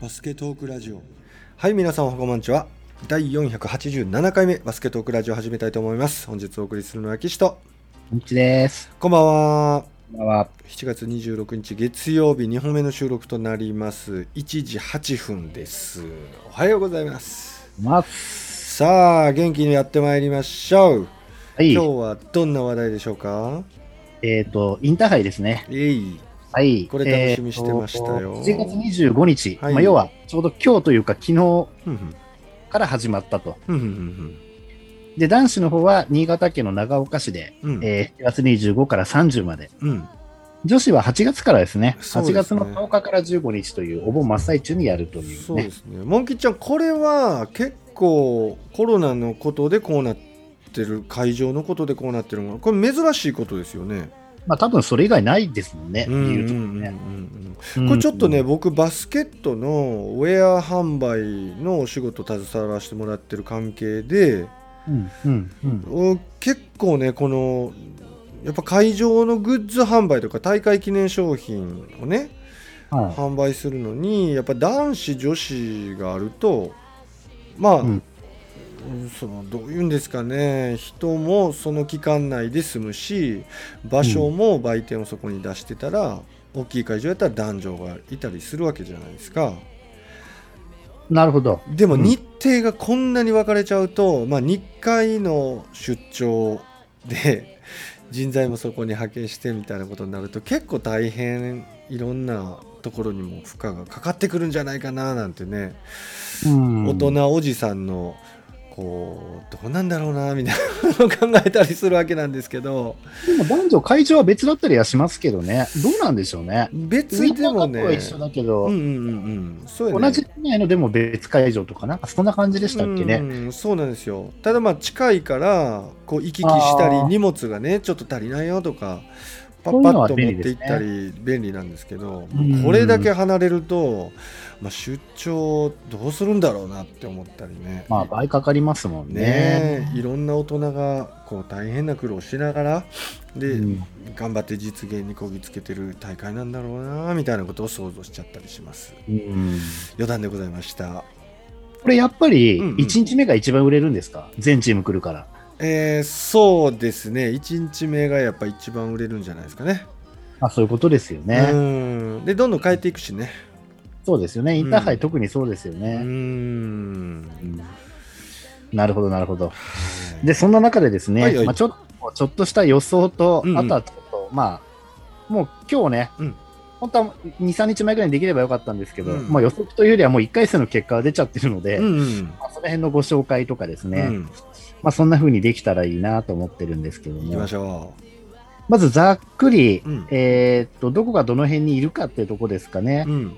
バスケトークラジオ。はい皆さんおはこんにちは。第487回目バスケトークラジオ始めたいと思います。本日お送りするのは岸と。こんにちです。こんばんは。こんばんは。7月26日月曜日2本目の収録となります。1時8分です。おはようございます。ます。さあ元気にやってまいりましょう。はい。今日はどんな話題でしょうか？えっ、と、インターハイですね。えいはい。これ楽しみにしてましたよえーと7月25日、はいまあ、要はちょうど今日というか昨日から始まったと。で、男子の方は新潟県の長岡市で、うんえー7月25から30まで。うん女子は8月からですね。8すね月の10日から15日というお盆真っ最中にやるというねそうで。すね。モンキーちゃん、これは結構コロナのことでこうなってる、会場のことでこうなってるもの、これ珍しいことですよね。まあ多分それ以外ないですもんね。これちょっとね、うん僕、バスケットのウェア販売のお仕事携わらせてもらってる関係で、うんうんうん。お結構ね、この、やっぱ会場のグッズ販売とか大会記念商品をね、は販売するのにやっぱ男子女子があるとまあ、うんうんそのどういうんですかね。人もその期間内で済むし場所も売店をそこに出してたら、大きい会場やったら男女がいたりするわけじゃないですか。い。なるほど。うん。でも日程がこんなに分かれちゃうと、まあ、2回の出張で 人材もそこに派遣してみたいなことになると結構大変いろんなところにも負荷がかかってくるんじゃないかななんてね、うん。大人おじさんのこうどうなんだろうなみたいなのを考えたりするわけなんですけど。でも男女会場は別だったりはしますけどね。どうなんでしょうね。別にでもね。一緒だけど、うんうんうん。うんそうやね。同じ国内のでも別会場とかな。んかそんな感じでしたっけね。うんそうなんですよ。ただまあ近いからこう行き来したり荷物がねちょっと足りないよとかパッパッと持って行ったり便利なんですけど。うん。これだけ離れると、まあ、出張どうするんだろうなって思ったりね。まあ倍かかりますもんね。ねえいろんな大人がこう大変な苦労をしながらで、うん。頑張って実現にこぎつけてる大会なんだろうなみたいなことを想像しちゃったりします。うん。余談でございました。これやっぱりうん。うん1日目が一番売れるんですか、全チーム来るから。えーそうですね。1日目がやっぱ一番売れるんじゃないですかね。まあそういうことですよね。うん。でどんどん変えていくしねそうですよね。インターハイうん特にそうですようね。ん。うん。なるほど、なるほど。はい。で、そんな中でですね、はいはい。まあ、ちょっとちょっとした予想と、うん。うんあとはちょっと、まあ、もう今日ね、うん。本当は2、3日前ぐらいにできればよかったんですけど、うん。まあ、予測というよりはもう1回戦の結果が出ちゃってるので、うんうん。まあ、その辺のご紹介とかですね、うん。まあ、そんな風にできたらいいなと思ってるんですけども。行きま、しょまずざっくり、うん。えーっと、どこがどの辺にいるかっていうとこですかね。う、うん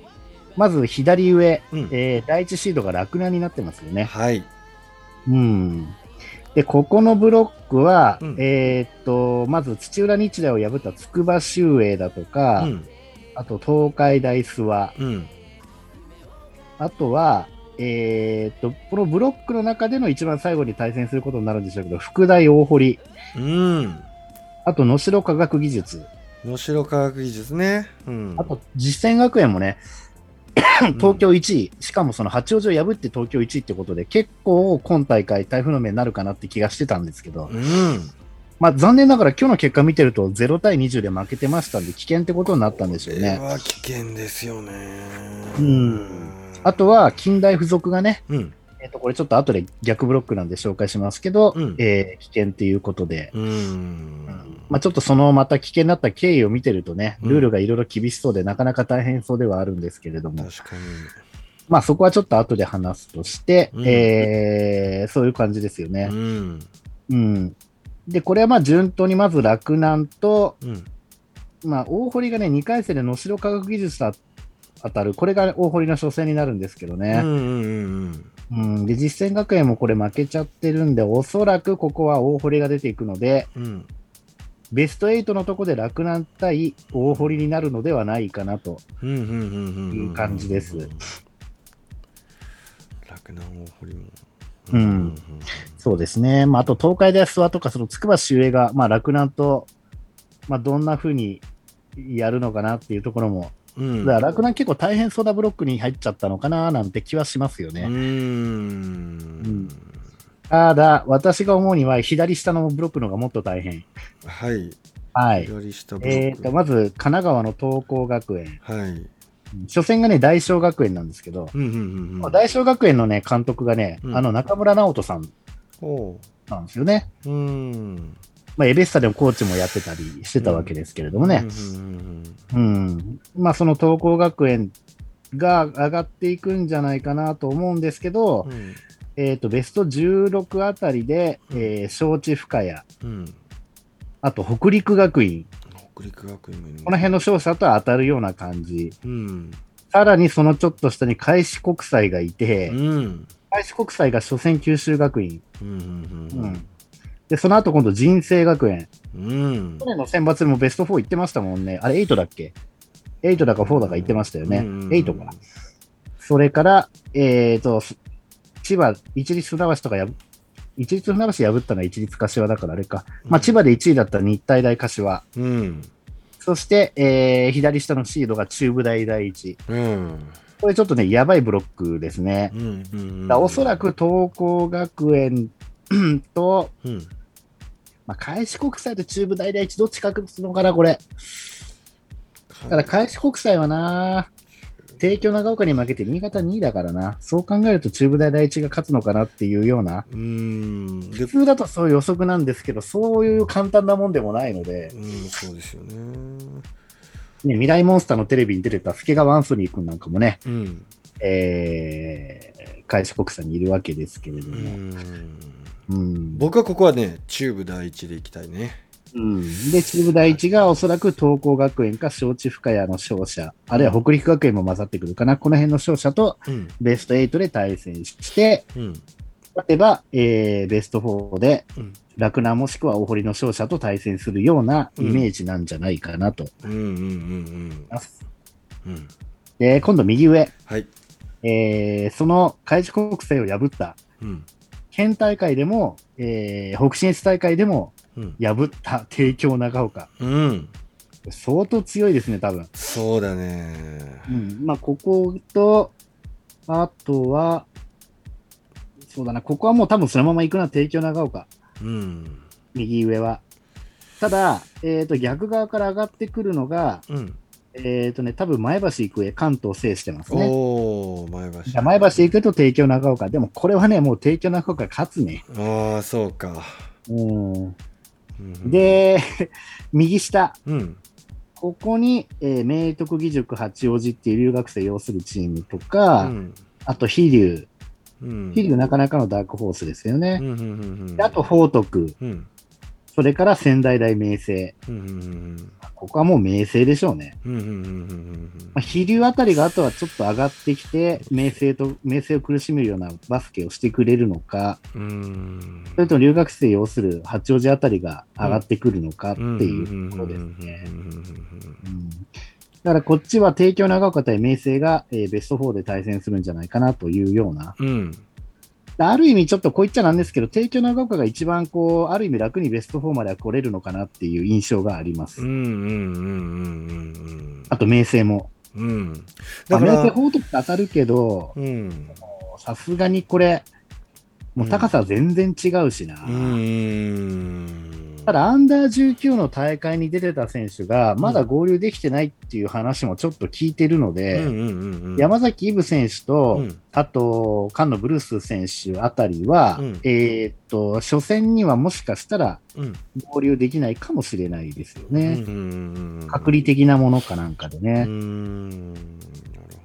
まず左上、うん。えー第一シードが洛南になってますよね。はい。うん。で、ここのブロックは、うん。えーっと、まず土浦日大を破った筑波修英だとか、うん。あと東海大諏訪、うん。あとは、えーっと、このブロックの中での一番最後に対戦することになるんでしょうけど、福大大堀、うん。あと能代科学技術、能代科学技術ね。うん。あと実践学園もね、東京1位、しかもその八王子を破って東京1位ってことで、結構今大会台風の目になるかなって気がしてたんですけど、うん。まあ残念ながら今日の結果見てると0対20で負けてましたんで危険ってことになったんでしょうこれね。は危険ですよね。うん。あとは近代付属がね、うんえっ、とこれちょっと後で逆ブロックなんで紹介しますけど、うん。えー危険っていうことで、うん。まあちょっとそのまた危険になった経緯を見てるとね、うん。ルールがいろいろ厳しそうでなかなか大変そうではあるんですけれども、確かに。まあそこはちょっと後で話すとして、うん。えーそういう感じですよね。う。ん。うん。で、これはまあ順当にまず洛南と、うん。まあ大堀がね、2回戦で能代科学技術と当たる、これが大堀の初戦になるんですけどね。うんうんうんうん。で、実践学園もこれ負けちゃってるんで、おそらくここは大堀が出ていくので、うんベスト8のとこで洛南対大堀になるのではないかなと。うんうんうんうんいう感じです洛南大堀もうんそうですね。まあ、あと東海大諏訪とか、その筑波修英が、まあ、洛南と、まあ、どんな風にやるのかなっていうところもうんだから洛南結構大変そうなブロックに入っちゃったのかななんて気はしますよね。んただ、私が思うには左下のブロックの方がもっと大変。はいはい。左下ブロックえーと、まず、神奈川の東光学園。はい初戦がね、大正学園なんですけど、うんうんうんうん大正学園のね、監督がね、うんあの、中村直人さんおうなんですよね。うーんまあ、エベッサでもコーチもやってたりしてたわけですけれどもね。うん。まあ、その東光学園が上がっていくんじゃないかなと思うんですけど、うん。うんえっ、と、ベスト16あたりで、うん。えー、招致深谷、うん。あと北陸学院、北陸学院この辺の勝者とは当たるような感じ。うん。さらにそのちょっと下に開志国際がいて、うん。開志国際が初戦九州学院。うんうん。うんで、その後今度人生学園。うん去年の選抜でもベスト4行ってましたもんね。あれ8だっけ ?8 だか4だか言ってましたよね。うん8か。それから、えっ、と、千葉、一律船橋とかやぶ、一律船橋破ったのは一律柏だからあれか。まあ、千葉で1位だった日体大柏。うんそして、えー左下のシードが中部大第一。うんこれちょっとね、やばいブロックですね。うんうんだからおそらく東光学園と、うんまあ、開志国際と中部大第一どっちかすのかな、これ。だから開志国際はな、帝京長岡に負けて新潟2位だからな。そう考えると中部大第一が勝つのかなっていうような。うーんで普通だとそういう予測なんですけど、そういう簡単なもんでもないので、うんそうですよねね、未来モンスターのテレビに出てた助川アンソニー君なんかもね、うんえー、開志国際にいるわけですけれどうも。んうん。僕はここはね中部第一で行きたいね。うん、で、中部第一がおそらく東光学園か招致深谷の勝者、あるいは北陸学園も混ざってくるかな、この辺の勝者とうん。ベスト8で対戦して、うん。勝てば、えー、ベスト4でうん。洛南もしくは大堀の勝者と対戦するようなイメージなんじゃないかなと。うんうんうん思います。で、今度右上、はい。えー、その開志国際を破ったうん県大会でも、えー、北信越大会でもうん。破った帝京長岡。うん。相当強いですね、多分。そうだね。うん、まあ、ここと、あとは、そうだな、ここはもう多分そのまま行くな、帝京長岡、うん。右上は。ただ、えっ、と、逆側から上がってくるのが、うんえっ、とね、多分前橋育英、関東制してますね。おお前橋。じゃあ前橋行くと帝京長岡。でもこれはね、もう帝京長岡勝つね。ああそうか。うん、うん。で、右下、うん。ここに、えー明徳義塾八王子っていう留学生要するチームとうか、ん。あと飛龍。うん。飛龍なかなかのダークホースですよね。うんうんうんうん。であと報徳、うんそれから仙台大明星。うんうんうんここはもう明星でしょうね。飛龍あたりがあとはちょっと上がってきて、明星と、明星を苦しめるようなバスケをしてくれるのか、うんうんそれとも留学生要する八王子あたりが上がってくるのかってうんいうところですね。だからこっちは帝京長岡対明星が、えーベスト4で対戦するんじゃないかなというような。うんうんある意味ちょっとこう言っちゃなんですけど、帝京長岡が一番こう、ある意味楽にベスト4までは来れるのかなっていう印象があります。あと明星も。うんだから明星報徳当たるけど、うんさすがにこれ、もう高さ全然違うしな。うんただ、アンダー19の大会に出てた選手が、まだ合流できてないっていう話もちょっと聞いてるのうんで、うんうんうん。山崎イブ選手と、うん。あと、菅野ブルース選手あたりは、うん。えーっと、初戦にはもしかしたらうん。合流できないかもしれないですよね。隔離的なものかなんかでうね。ん。なる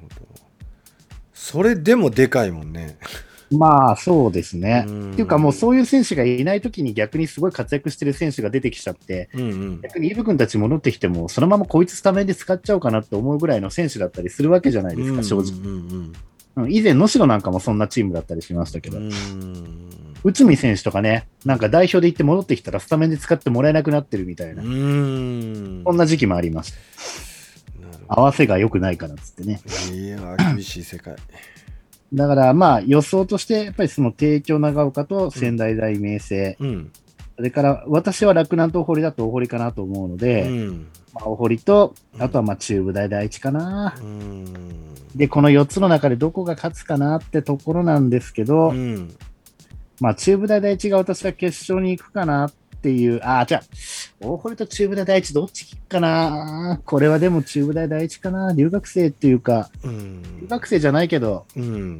ほど。それでもでかいもんねまあ、そうですね。うん。っていうかもうそういう選手がいないときに逆にすごい活躍してる選手が出てきちゃって、うんうん。逆にイブ君たち戻ってきても、そのままこいつスタメンで使っちゃおうかなって思うぐらいの選手だったりするわけじゃないですか、正直。うん。以前、能代なんかもそんなチームだったりしましたけど、うん。内海選手とかね、なんか代表で行って戻ってきたらスタメンで使ってもらえなくなってるみたいな、うん。そんな時期もありました。合わせが良くないからっつってね。いや厳しい世界だからまあ予想として、やっぱりその帝京長岡と仙台大明星、うん。それから、私は洛南と大堀だと大堀かなと思うのうで、ん。まあ、大堀と、うん。あとはまあ中部大第一かな。うん。で、この4つの中でどこが勝つかなってところなんですけど、うん。まあ中部大第一が私は決勝に行くかなっていう、ああ、じゃあ、大堀と中部大第一どっち行くかな？これはでも中部大第一かな？留学生っていうか、うん。留学生じゃないけど、うん。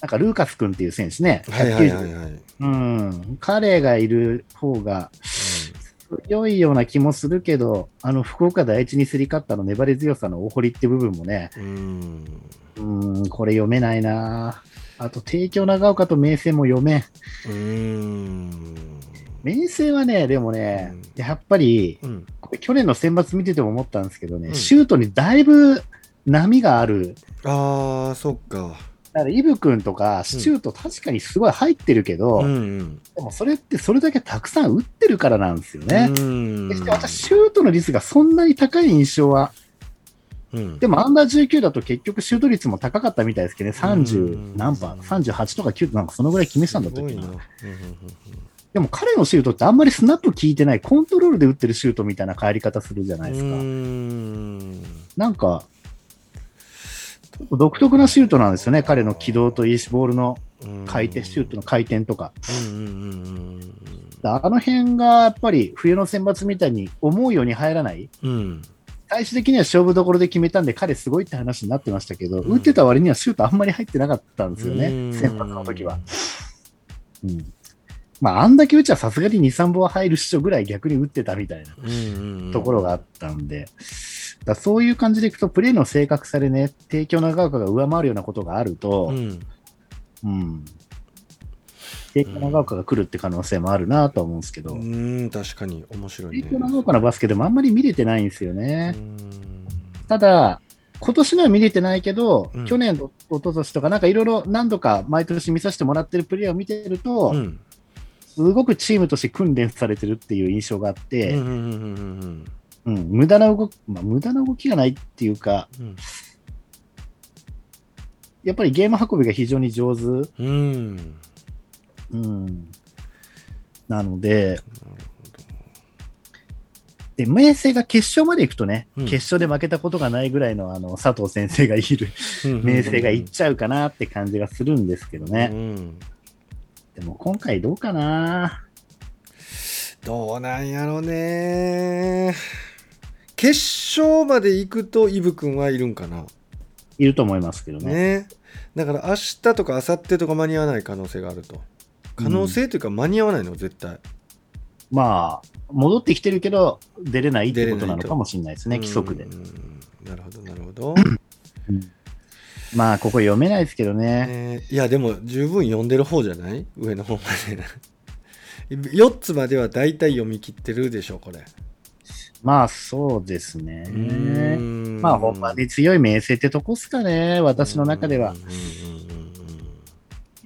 なんかルーカス君っていう選手ね。はいはいはい190はい。うん。彼がいる方が強いような気もするけど、あの、福岡第一に競り勝ったの粘り強さの大堀って部分もね、うん。うん、これ読めないな。あと、帝京長岡と明星も読め。ん。うん明星はね、でもね、うん。やっぱり、うん。去年の選抜見てても思ったんですけどね、うん。シュートにだいぶ波がある。ああそっか。だから、イブ君とか、シュート確かにすごい入ってるけど、うんうん。でもそれってそれだけたくさん打ってるからなんですよね。して私、シュートの率がそんなに高い印象は、うん。でもアンダー19だと結局シュート率も高かったみたいですけどね、うん。30何パー、38とか9となんかそのぐらい決めてたんだったっでも彼のシュートってあんまりスナップ効いてない、コントロールで打ってるシュートみたいな帰り方するじゃないですか。うんなんか、ちょっと独特なシュートなんですよね、彼の軌道といいし、ボールのうん回転、シュートの回転とか。あの辺がやっぱり冬の選抜みたいに思うように入らない。うん最終的には勝負どころで決めたんで、彼すごいって話になってましたけど、うん打ってた割にはシュートあんまり入ってなかったんですよね、うん先発の時は。うん。まあ、あんだけ打ちはさすがに2、3本は入るっしょぐらい逆に打ってたみたいなところがあったんで、だそういう感じでいくと、プレーの正確さでね、帝京長岡が上回るようなことがあると、うん。うん。帝京長岡が来るって可能性もあるなとは思うんですけど、うん確かに面白いね。帝京長岡のバスケでもあんまり見れてないんですよね。うん。ただ、今年のは見れてないけど、うん。去年と一昨年とか、なんかいろいろ何度か毎年見させてもらってるプレーを見てると、うんすごくチームとして訓練されてるっていう印象があって、うんうんうんうん無駄な動き、まあ、無駄な動きがないっていうか、うんやっぱりゲーム運びが非常に上手。うん。うん、なので、で、明星が決勝まで行くとね、うん。決勝で負けたことがないぐらいのあの佐藤先生がいる、明星が行っちゃうかなって感じがするんですけどね。うんでも今回どうかな？どうなんやろね。決勝まで行くとイブ君はいるんかな？いると思いますけどね。ね。だから明日とか明後日とか間に合わない可能性があると。可能性というか間に合わないの絶対。まあ、戻ってきてるけど、出れないってことなのかもしれないですね、規則で。う。ん。なるほどなるほど、まあ、ここ読めないですけどね。えーいやでも十分読んでる方じゃない？上の方まで。4つまでは大体読み切ってるでしょこれ。まあ、そうですね。うん。まあ、ほんまに強い明星ってとこっすかね、私の中では。うん。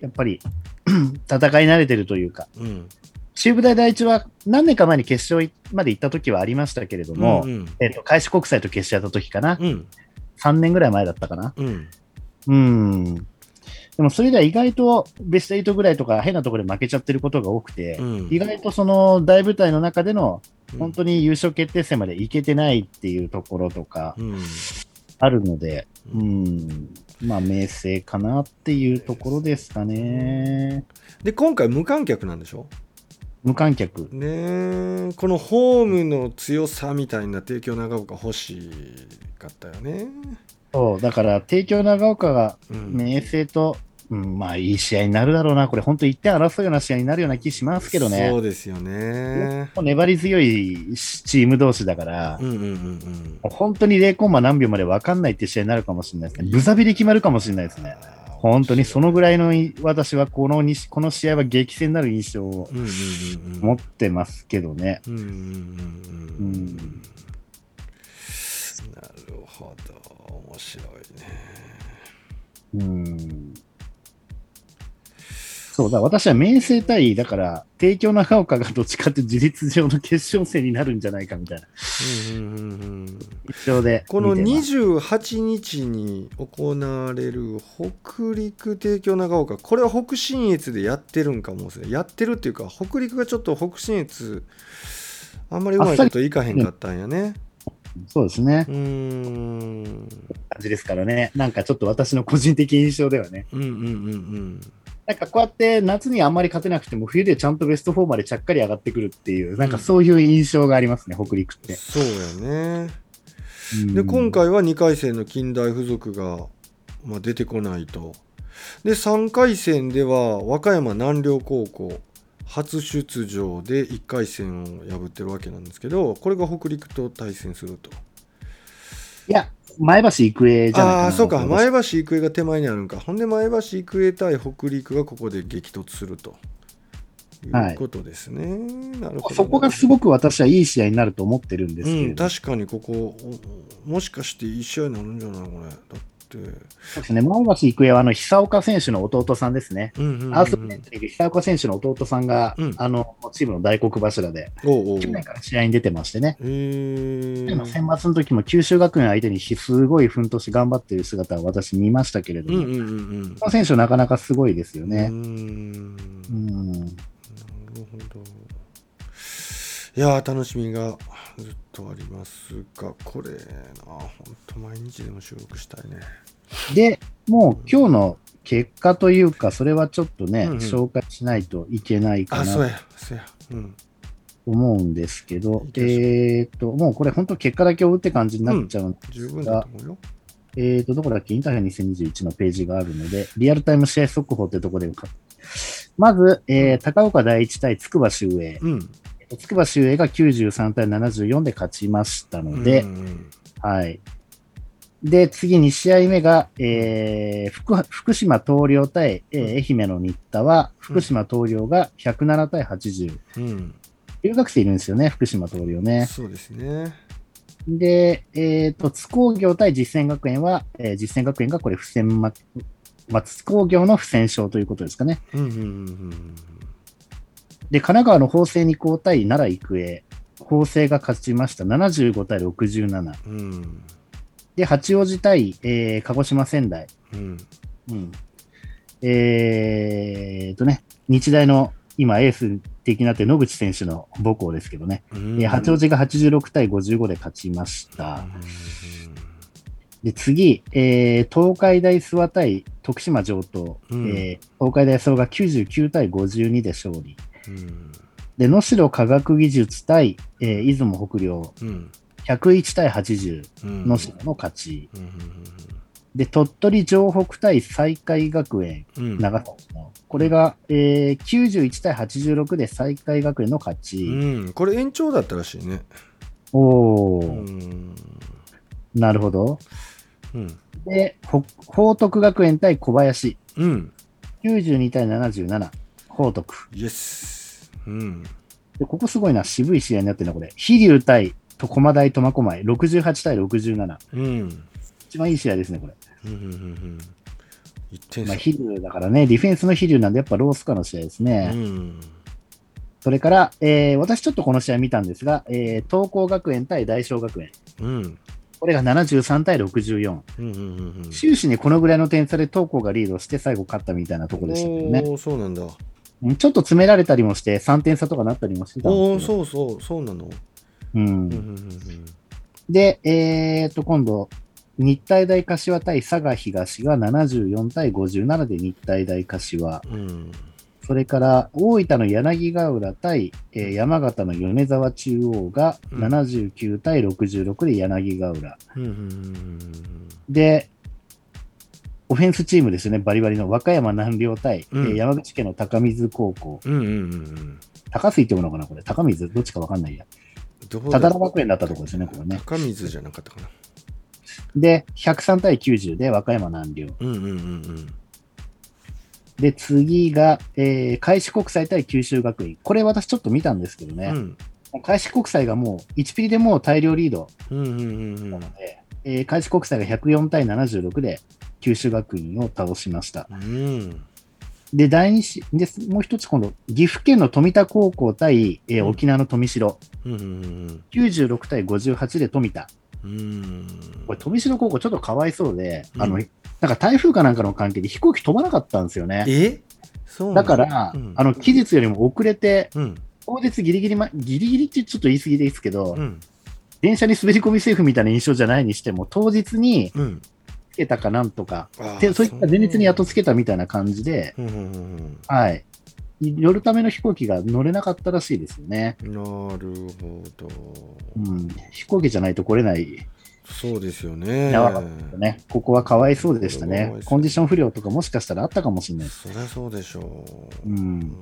やっぱり、戦い慣れてるというか、うん。うん中部大第一は何年か前に決勝まで行った時はありましたけれども、うんえっと、開志国際と決勝やった時かな、うん。3年ぐらい前だったかな。うんうん。でもそれでは意外とベスト8ぐらいとか変なところで負けちゃってることが多くて、うん意外とその大舞台の中でのうん本当に優勝決定戦まで行けてないっていうところとかうんあるので、ううん、まあ明星かなっていうところですかね。で今回無観客なんでしょ？無観客。ねえこのホームの強さみたいな帝京長岡欲しかったよね。そう、だから帝京長岡がうん明星と、うん、まあいい試合になるだろうな。これ本当1点争うような試合になるような気しますけどね。そうですよね。粘り強いチーム同士だから、うんうんうん本当に0コンマ何秒まで分かんないって試合になるかもしれないですね。ブザビで決まるかもしれないですね。うん。本当にそのぐらいのい私はこのにこの試合は激戦になる印象をうんうんうんうん持ってますけどね。うんうんうんううんんなるほど。面白いね。うん。そうだ、私は明星対、だから、帝京長岡がどっちかって事実上の決勝戦になるんじゃないかみたいな。うんうんうんうん。印象で。この見てます。28日に行われる北陸帝京長岡これは北信越でやってるんかもですねやってるっていうか北陸がちょっと北信越あんまりうまいこといかへんかったんやねそうですねう。ーん感じですからね。なんかちょっと私の個人的印象ではね。うんうんうんうんなんかこうやって夏にあんまり勝てなくても冬でちゃんとベスト4までちゃっかり上がってくるっていう、なんかそういう印象がありますね、北陸って。そうやねうんで今回は2回戦の近代付属が、まあ、出てこないとで3回戦では和歌山南陵高校初出場で1回戦を破ってるわけなんですけどこれが北陸と対戦すると。いや、前橋育英じゃないかな。ああーそうか。私前橋育英が手前にあるんか。ほんで前橋育英対北陸がここで激突すると。い。うことですね、なるほど。そこがすごく私はいい試合になると思ってるんですけうん、確かにここおもしかしていい試合になるんじゃないこれ。だって、そうですね、前橋育英はあの久岡選手の弟さんですね。うんうんうんうん。アースプレントにいる久岡選手の弟さんが、うん。あのチームの大黒柱で、おうおう。去年から試合に出てましてね、へー。今選抜の時も九州学園相手にすごい奮闘し頑張っている姿を私見ましたけれども、うんうんうんうん。この選手なかなかすごいですよね。ん。なうん。るほど。いやー楽しみがずっとありますがこれな本当毎日でも収録したいね。で、もう今日の結果というか、それはちょっとね、うんうん。紹介しないといけないかな。そうやそうや。うん。思うんですけどえっと、もうこれ本当結果だけ追うって感じになっちゃうん十分だと思うよえっと、どこだっけ？インターハイ2021のページがあるので、リアルタイム試合速報ってとこでか。まず、えー高岡第一対筑波修英。うん筑波修英が93対74で勝ちましたので、はい。で、次2試合目が、えー福福島東陵対、えー愛媛の新田は、福島東陵が107対80。うん留学生いるんですよね、福島東陵ね。そうですねで、えっ、と、津工業対実践学園は、えー実践学園がこれ不戦ま、まあ、津工業の不戦勝ということですかね。うんうんうんうんで、神奈川の法政二高対奈良育英。法政が勝ちました。75対67。うんうんで、八王子対、えー鹿児島仙台。うんうん。えーとね、日大の今エース的になって野口選手の母校ですけどね。うんえー八王子が86対55で勝ちました。で、次、えー東海大諏訪対徳島上東。うんえー東海大諏訪が99対52で勝利。うんで、能代科学技術対、えー出雲北陵。うん101対80。うん能代の勝ち。で、鳥取城北対西海学園。長崎の。これが、えー91対86で西海学園の勝ち。うんこれ延長だったらしいねおー、うんなるほど。うんで、ほ報徳学園対小林。うん92対77。報徳。イエスうんで、ここすごいな。渋い試合になってるな、これ。飛龍対と駒大苫小牧。68対67。うん一番いい試合ですね、これ。うんうんうんうんまあ、差飛龍だからね、ディフェンスの飛龍なんで、やっぱロースカの試合ですね。うんそれから、えー私ちょっとこの試合見たんですが、えー東光学園対大正学園。うんこれが73対64。うんうんうんうん終始にこのぐらいの点差で東光がリードして最後勝ったみたいなところでしたけどね。そうなんだうんちょっと詰められたりもして、3点差とかなったりもしてたんおお。そうそう。そうなの？うん。で、えー、と、今度、日体大柏対佐賀東が74対57で日体大柏。うん。うんそれから、大分の柳ヶ浦対、えー山形の米沢中央がうん。79対66で柳ヶ浦。で、オフェンスチームですよね、バリバリの和歌山南陵対、うんえー山口県の高水高校。うんうんうんうん高水って読むのかなこれ？高水？どっちかわかんないや。た？だら学園だったところですよね、これね。高水じゃなかったかなで、103対90で和歌山南陵。うんうんうんで、次が、えー、開志国際対九州学院。これ私ちょっと見たんですけどね。うん開志国際がもう1ピリでもう大量リードうんうんうんうんなので、えー開志国際が104対76で九州学院を倒しました。うん。で、第二し、で、もう一つ今度、岐阜県の富田高校対、えーうん。沖縄の富城。うんうん96対58で富田。うん。うんこれ、富城高校ちょっとかわいそうで、うん。あの、なんか台風かなんかの関係で飛行機飛ばなかったんですよね。え？そうだ。から、うん。あの、期日よりも遅れて、うん。当日ギリギリ、ま、ギリギリってちょっと言い過ぎですけど、うん。電車に滑り込みセーフみたいな印象じゃないにしても、当日にけたかなんとか、でそういった前日に後つけたみたいな感じで、うんうんうんはい。乗るための飛行機が乗れなかったらしいですよね。うんなるほどうん。飛行機じゃないと来れない。そうですよねね。ここはかわいそうでしたね。コンディション不良とかもしかしたらあったかもしれない。そりゃそうでしょううん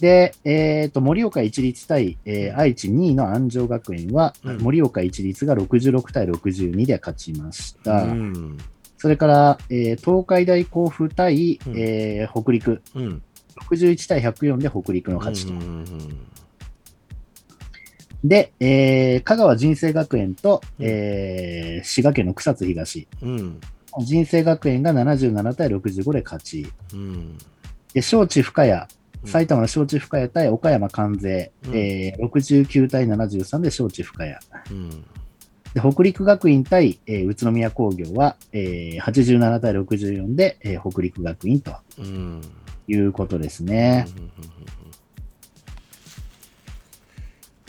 で、えっ、と、盛岡一律対、えー愛知2位の安城学園は、うん盛岡一律が66対62で勝ちました。うんそれから、えー東海大甲府対、うん。えー北陸、うん。61対104で北陸の勝ちと。うんうんで、えー香川人生学園と、うん。えー滋賀県の草津東。うん。人生学園が77対65で勝ち。うん。で、招致深谷、うん。埼玉の招致深谷対岡山関西、うん。えー69対73で招致深谷。うんで、北陸学院対、えー宇都宮工業は、えー87対64で、えー北陸学院とうん。いうことですね。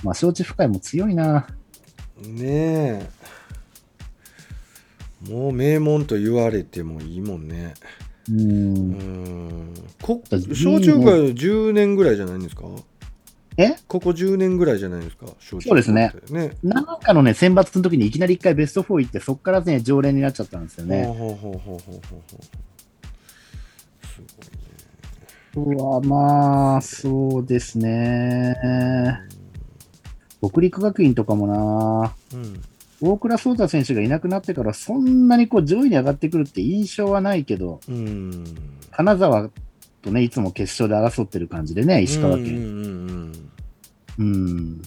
まあ、招致深谷も強いな。ねえ。もう名門と言われてもいいもんね。う。うん。んこだって小中華10年ぐらいじゃないんですか？え？ここ10年ぐらいじゃないですか小中そうですねなんかのね、選抜の時にいきなり一回ベスト4行って、そこからね、常連になっちゃったんですよね。ほうほうほうほうほうほうすごいねうわ、まあ、そうですね。北陸学院とかもな、うん大倉颯太選手がいなくなってから、そんなにこう上位に上がってくるって印象はないけど、うん金沢とね、いつも決勝で争ってる感じでね、石川うん県。うんうん。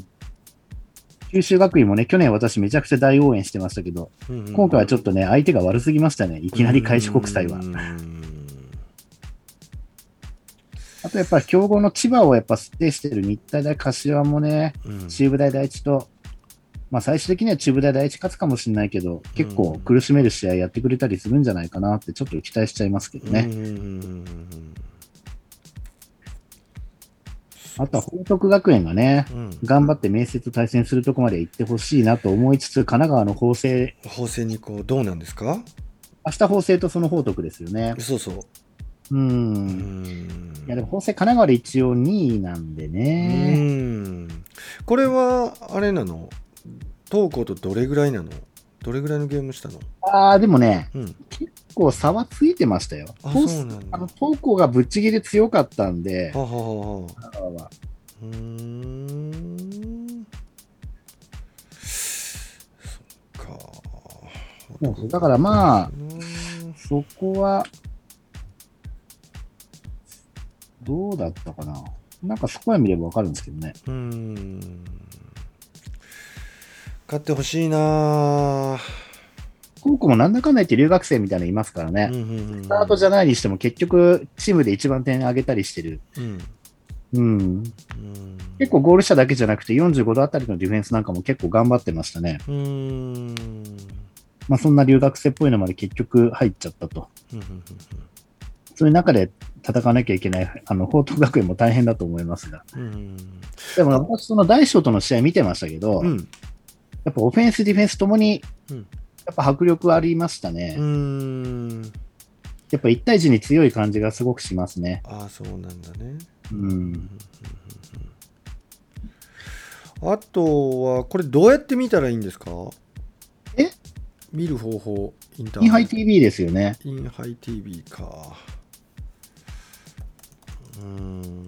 九州学院もね、去年私めちゃくちゃ大応援してましたけど、うんうん今回はちょっとね、相手が悪すぎましたね。いきなり開志国際はう。んあとやっぱり強豪の千葉をやっぱ指定してる日体大柏もね、うん中部大第一と、まあ最終的には中部大第一勝つかもしれないけど、結構苦しめる試合やってくれたりするんじゃないかなってちょっと期待しちゃいますけどね。うんうんうんうんあとは報徳学園がね、うん。頑張って明節と対戦するとこまで行ってほしいなと思いつつ、神奈川の法政、法政二高どうなんですか？明日法政とその報徳ですよね。そうそうう。うん。んいやでも法政神奈川で一応2位なんでうね。ん。これはあれなの？東高とどれぐらいなの？どれぐらいのゲームしたの？ああ、でもね、うん。結構差はついてましたよ。あ法そうなんだ。あの東高がぶっちぎり強かったんで、ははははうーん。そっか。だからまあうんそこは、どうだったかな。なんかスコア見ればわかるんですけどね。うーん勝ってほしいな高校もなんだかんだ言って留学生みたいなのいますからね。ススタートじゃないにしても結局チームで一番点上げたりしてる。うんうん。うん結構ゴール下だけじゃなくて45度あたりのディフェンスなんかも結構頑張ってましたね。うーんまあそんな留学生っぽいのまで結局入っちゃったと。うんうんそういう中で戦わなきゃいけない、あの、報徳学園も大変だと思いますが。うんうんでも私その大将との試合見てましたけど、うんやっぱオフェンス、ディフェンスともにうん、やっぱ迫力ありましたね。うーん。やっぱ1対1に強い感じがすごくしますね。ああそうなんだね。うん。あとはこれどうやって見たらいいん。ですかえ見る方法インターインハイ TV ですよね。インハイ TV かうーん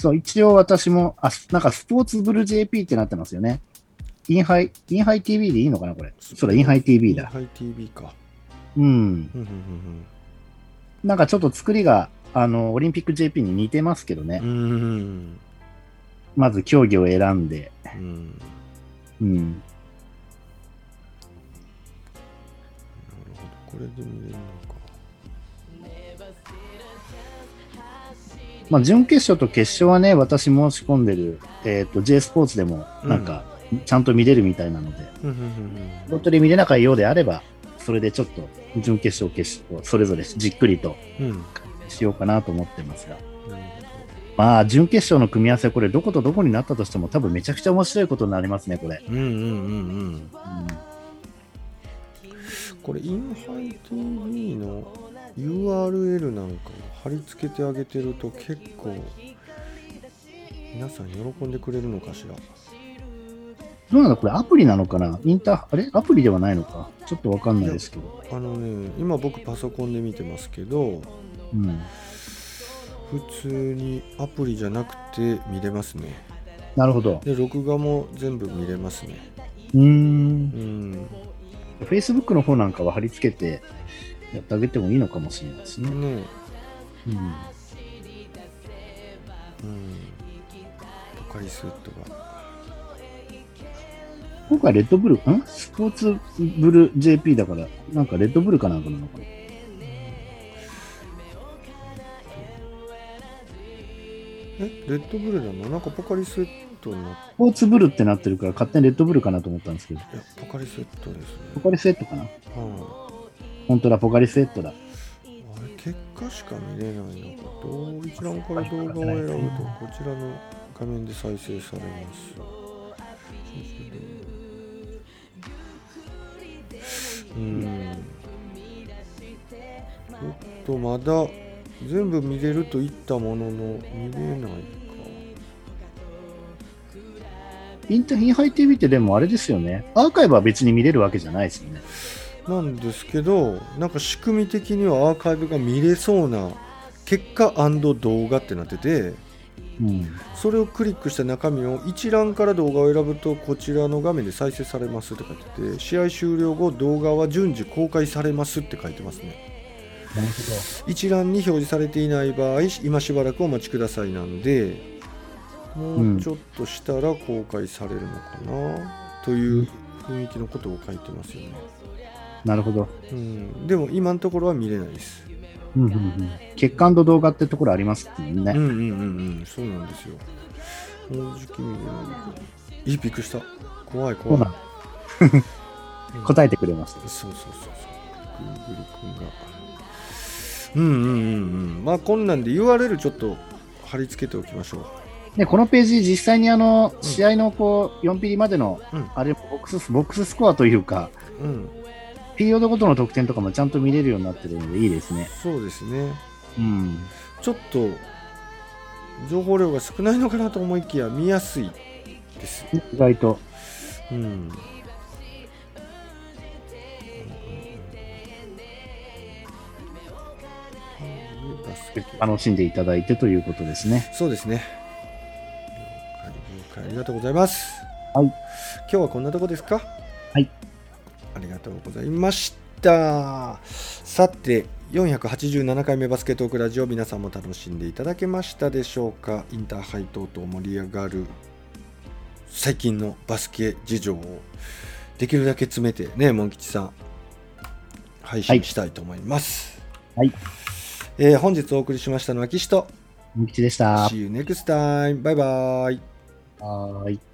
そう、一応私も、あ、なんかスポーツブル JP ってなってますよね。インハイ、インハイ TV でいいのかなこれ。そうだ、インハイ TV だ。インハイ TV かうん。なんかちょっと作りが、あの、オリンピック JP に似てますけどねう。んうんまず競技を選んで。うんうん。なるほどこれで見れるのかまあ、準決勝と決勝はね、私申し込んでる、えっ、と、J スポーツでも、なんか、ちゃんと見れるみたいなので、うんうんうん本当に見れなかったようであれば、それでちょっと、準決勝、決勝、それぞれじっくりとしようかなと思ってますが。まあ、準決勝の組み合わせ、これ、どことどこになったとしても、多分めちゃくちゃ面白いことになりますね、これ。ほどうんうんうんうん。うん。これインハイ TV の URL なんかを貼り付けてあげてると結構皆さん喜んでくれるのかしら？どうなの？これ、アプリなのかな？インター、あれ？アプリではないのか？ちょっとわかんないですけど。あのね今僕パソコンで見てますけどうん。普通にアプリじゃなくて見れますねなるほど。で録画も全部見れますねうーんう。ん Facebook の方なんかは貼り付けてやってあげてもいいのかもしれないですね。ねうん。うん。ポカリスエットが。今回レッドブル、ん？スポーツブル JP だから、なんかレッドブルかなんかなのかな。え？レッドブルなの？なんかポカリスエットになっスポーツブルってなってるから勝手にレッドブルかなと思ったんですけど、いやポカリスエットですね。ポカリスエットかな。はい本当だ、ポカリスエットだ。あれ結果しか見れないのかどう一覧から動画を選ぶとこちらの画面で再生されますうんちょっとまだ全部見れると言ったものの見れないかインターインハイ TV ってでもあれですよね。アーカイブは別に見れるわけじゃないですよね。なんですけどなんか仕組み的にはアーカイブが見れそうな結果動画ってなっててうん。それをクリックした中身を一覧から動画を選ぶとこちらの画面で再生されますって書いてて試合終了後動画は順次公開されますって書いてますね。一覧に表示されていない場合今しばらくお待ちくださいなんでもうちょっとしたら公開されるのかなという雰囲気のことを書いてますよね、なるほど。うん、でも今のところは見れないですうんうんうん。血管と動画ってところありますもんね。うんうんうんうんそうなんですよもうじき見れないいいびっくりした怖い怖い 答えてくれました。そうそうそうそう。Google 君が。うんうんうんうん。まあこんなんで URL ちょっと貼り付けておきましょう。で、このページ、実際にあの、試合のこう、4ピリまでの、うんあれ、ボックス、ボックススコアというか、うん。ピリオドごとの得点とかもちゃんと見れるようになってるのでいいですね。そうですね。うん。ちょっと情報量が少ないのかなと思いきや見やすいです。意外と。うん。楽しんでいただいてということですね。そうですね。了解ありがとうございます。はい。今日はこんなとこですか？はい。ありがとうございました。さて、487回目バスケットークラジオ皆さんも楽しんでいただけましたでしょうか？インターハイ等々盛り上がる最近のバスケ事情をできるだけ詰めてね、モン吉さん配信したいと思います。はい。えー本日お送りしましたのは岸とみきちでした。は See you next time. バイバイ。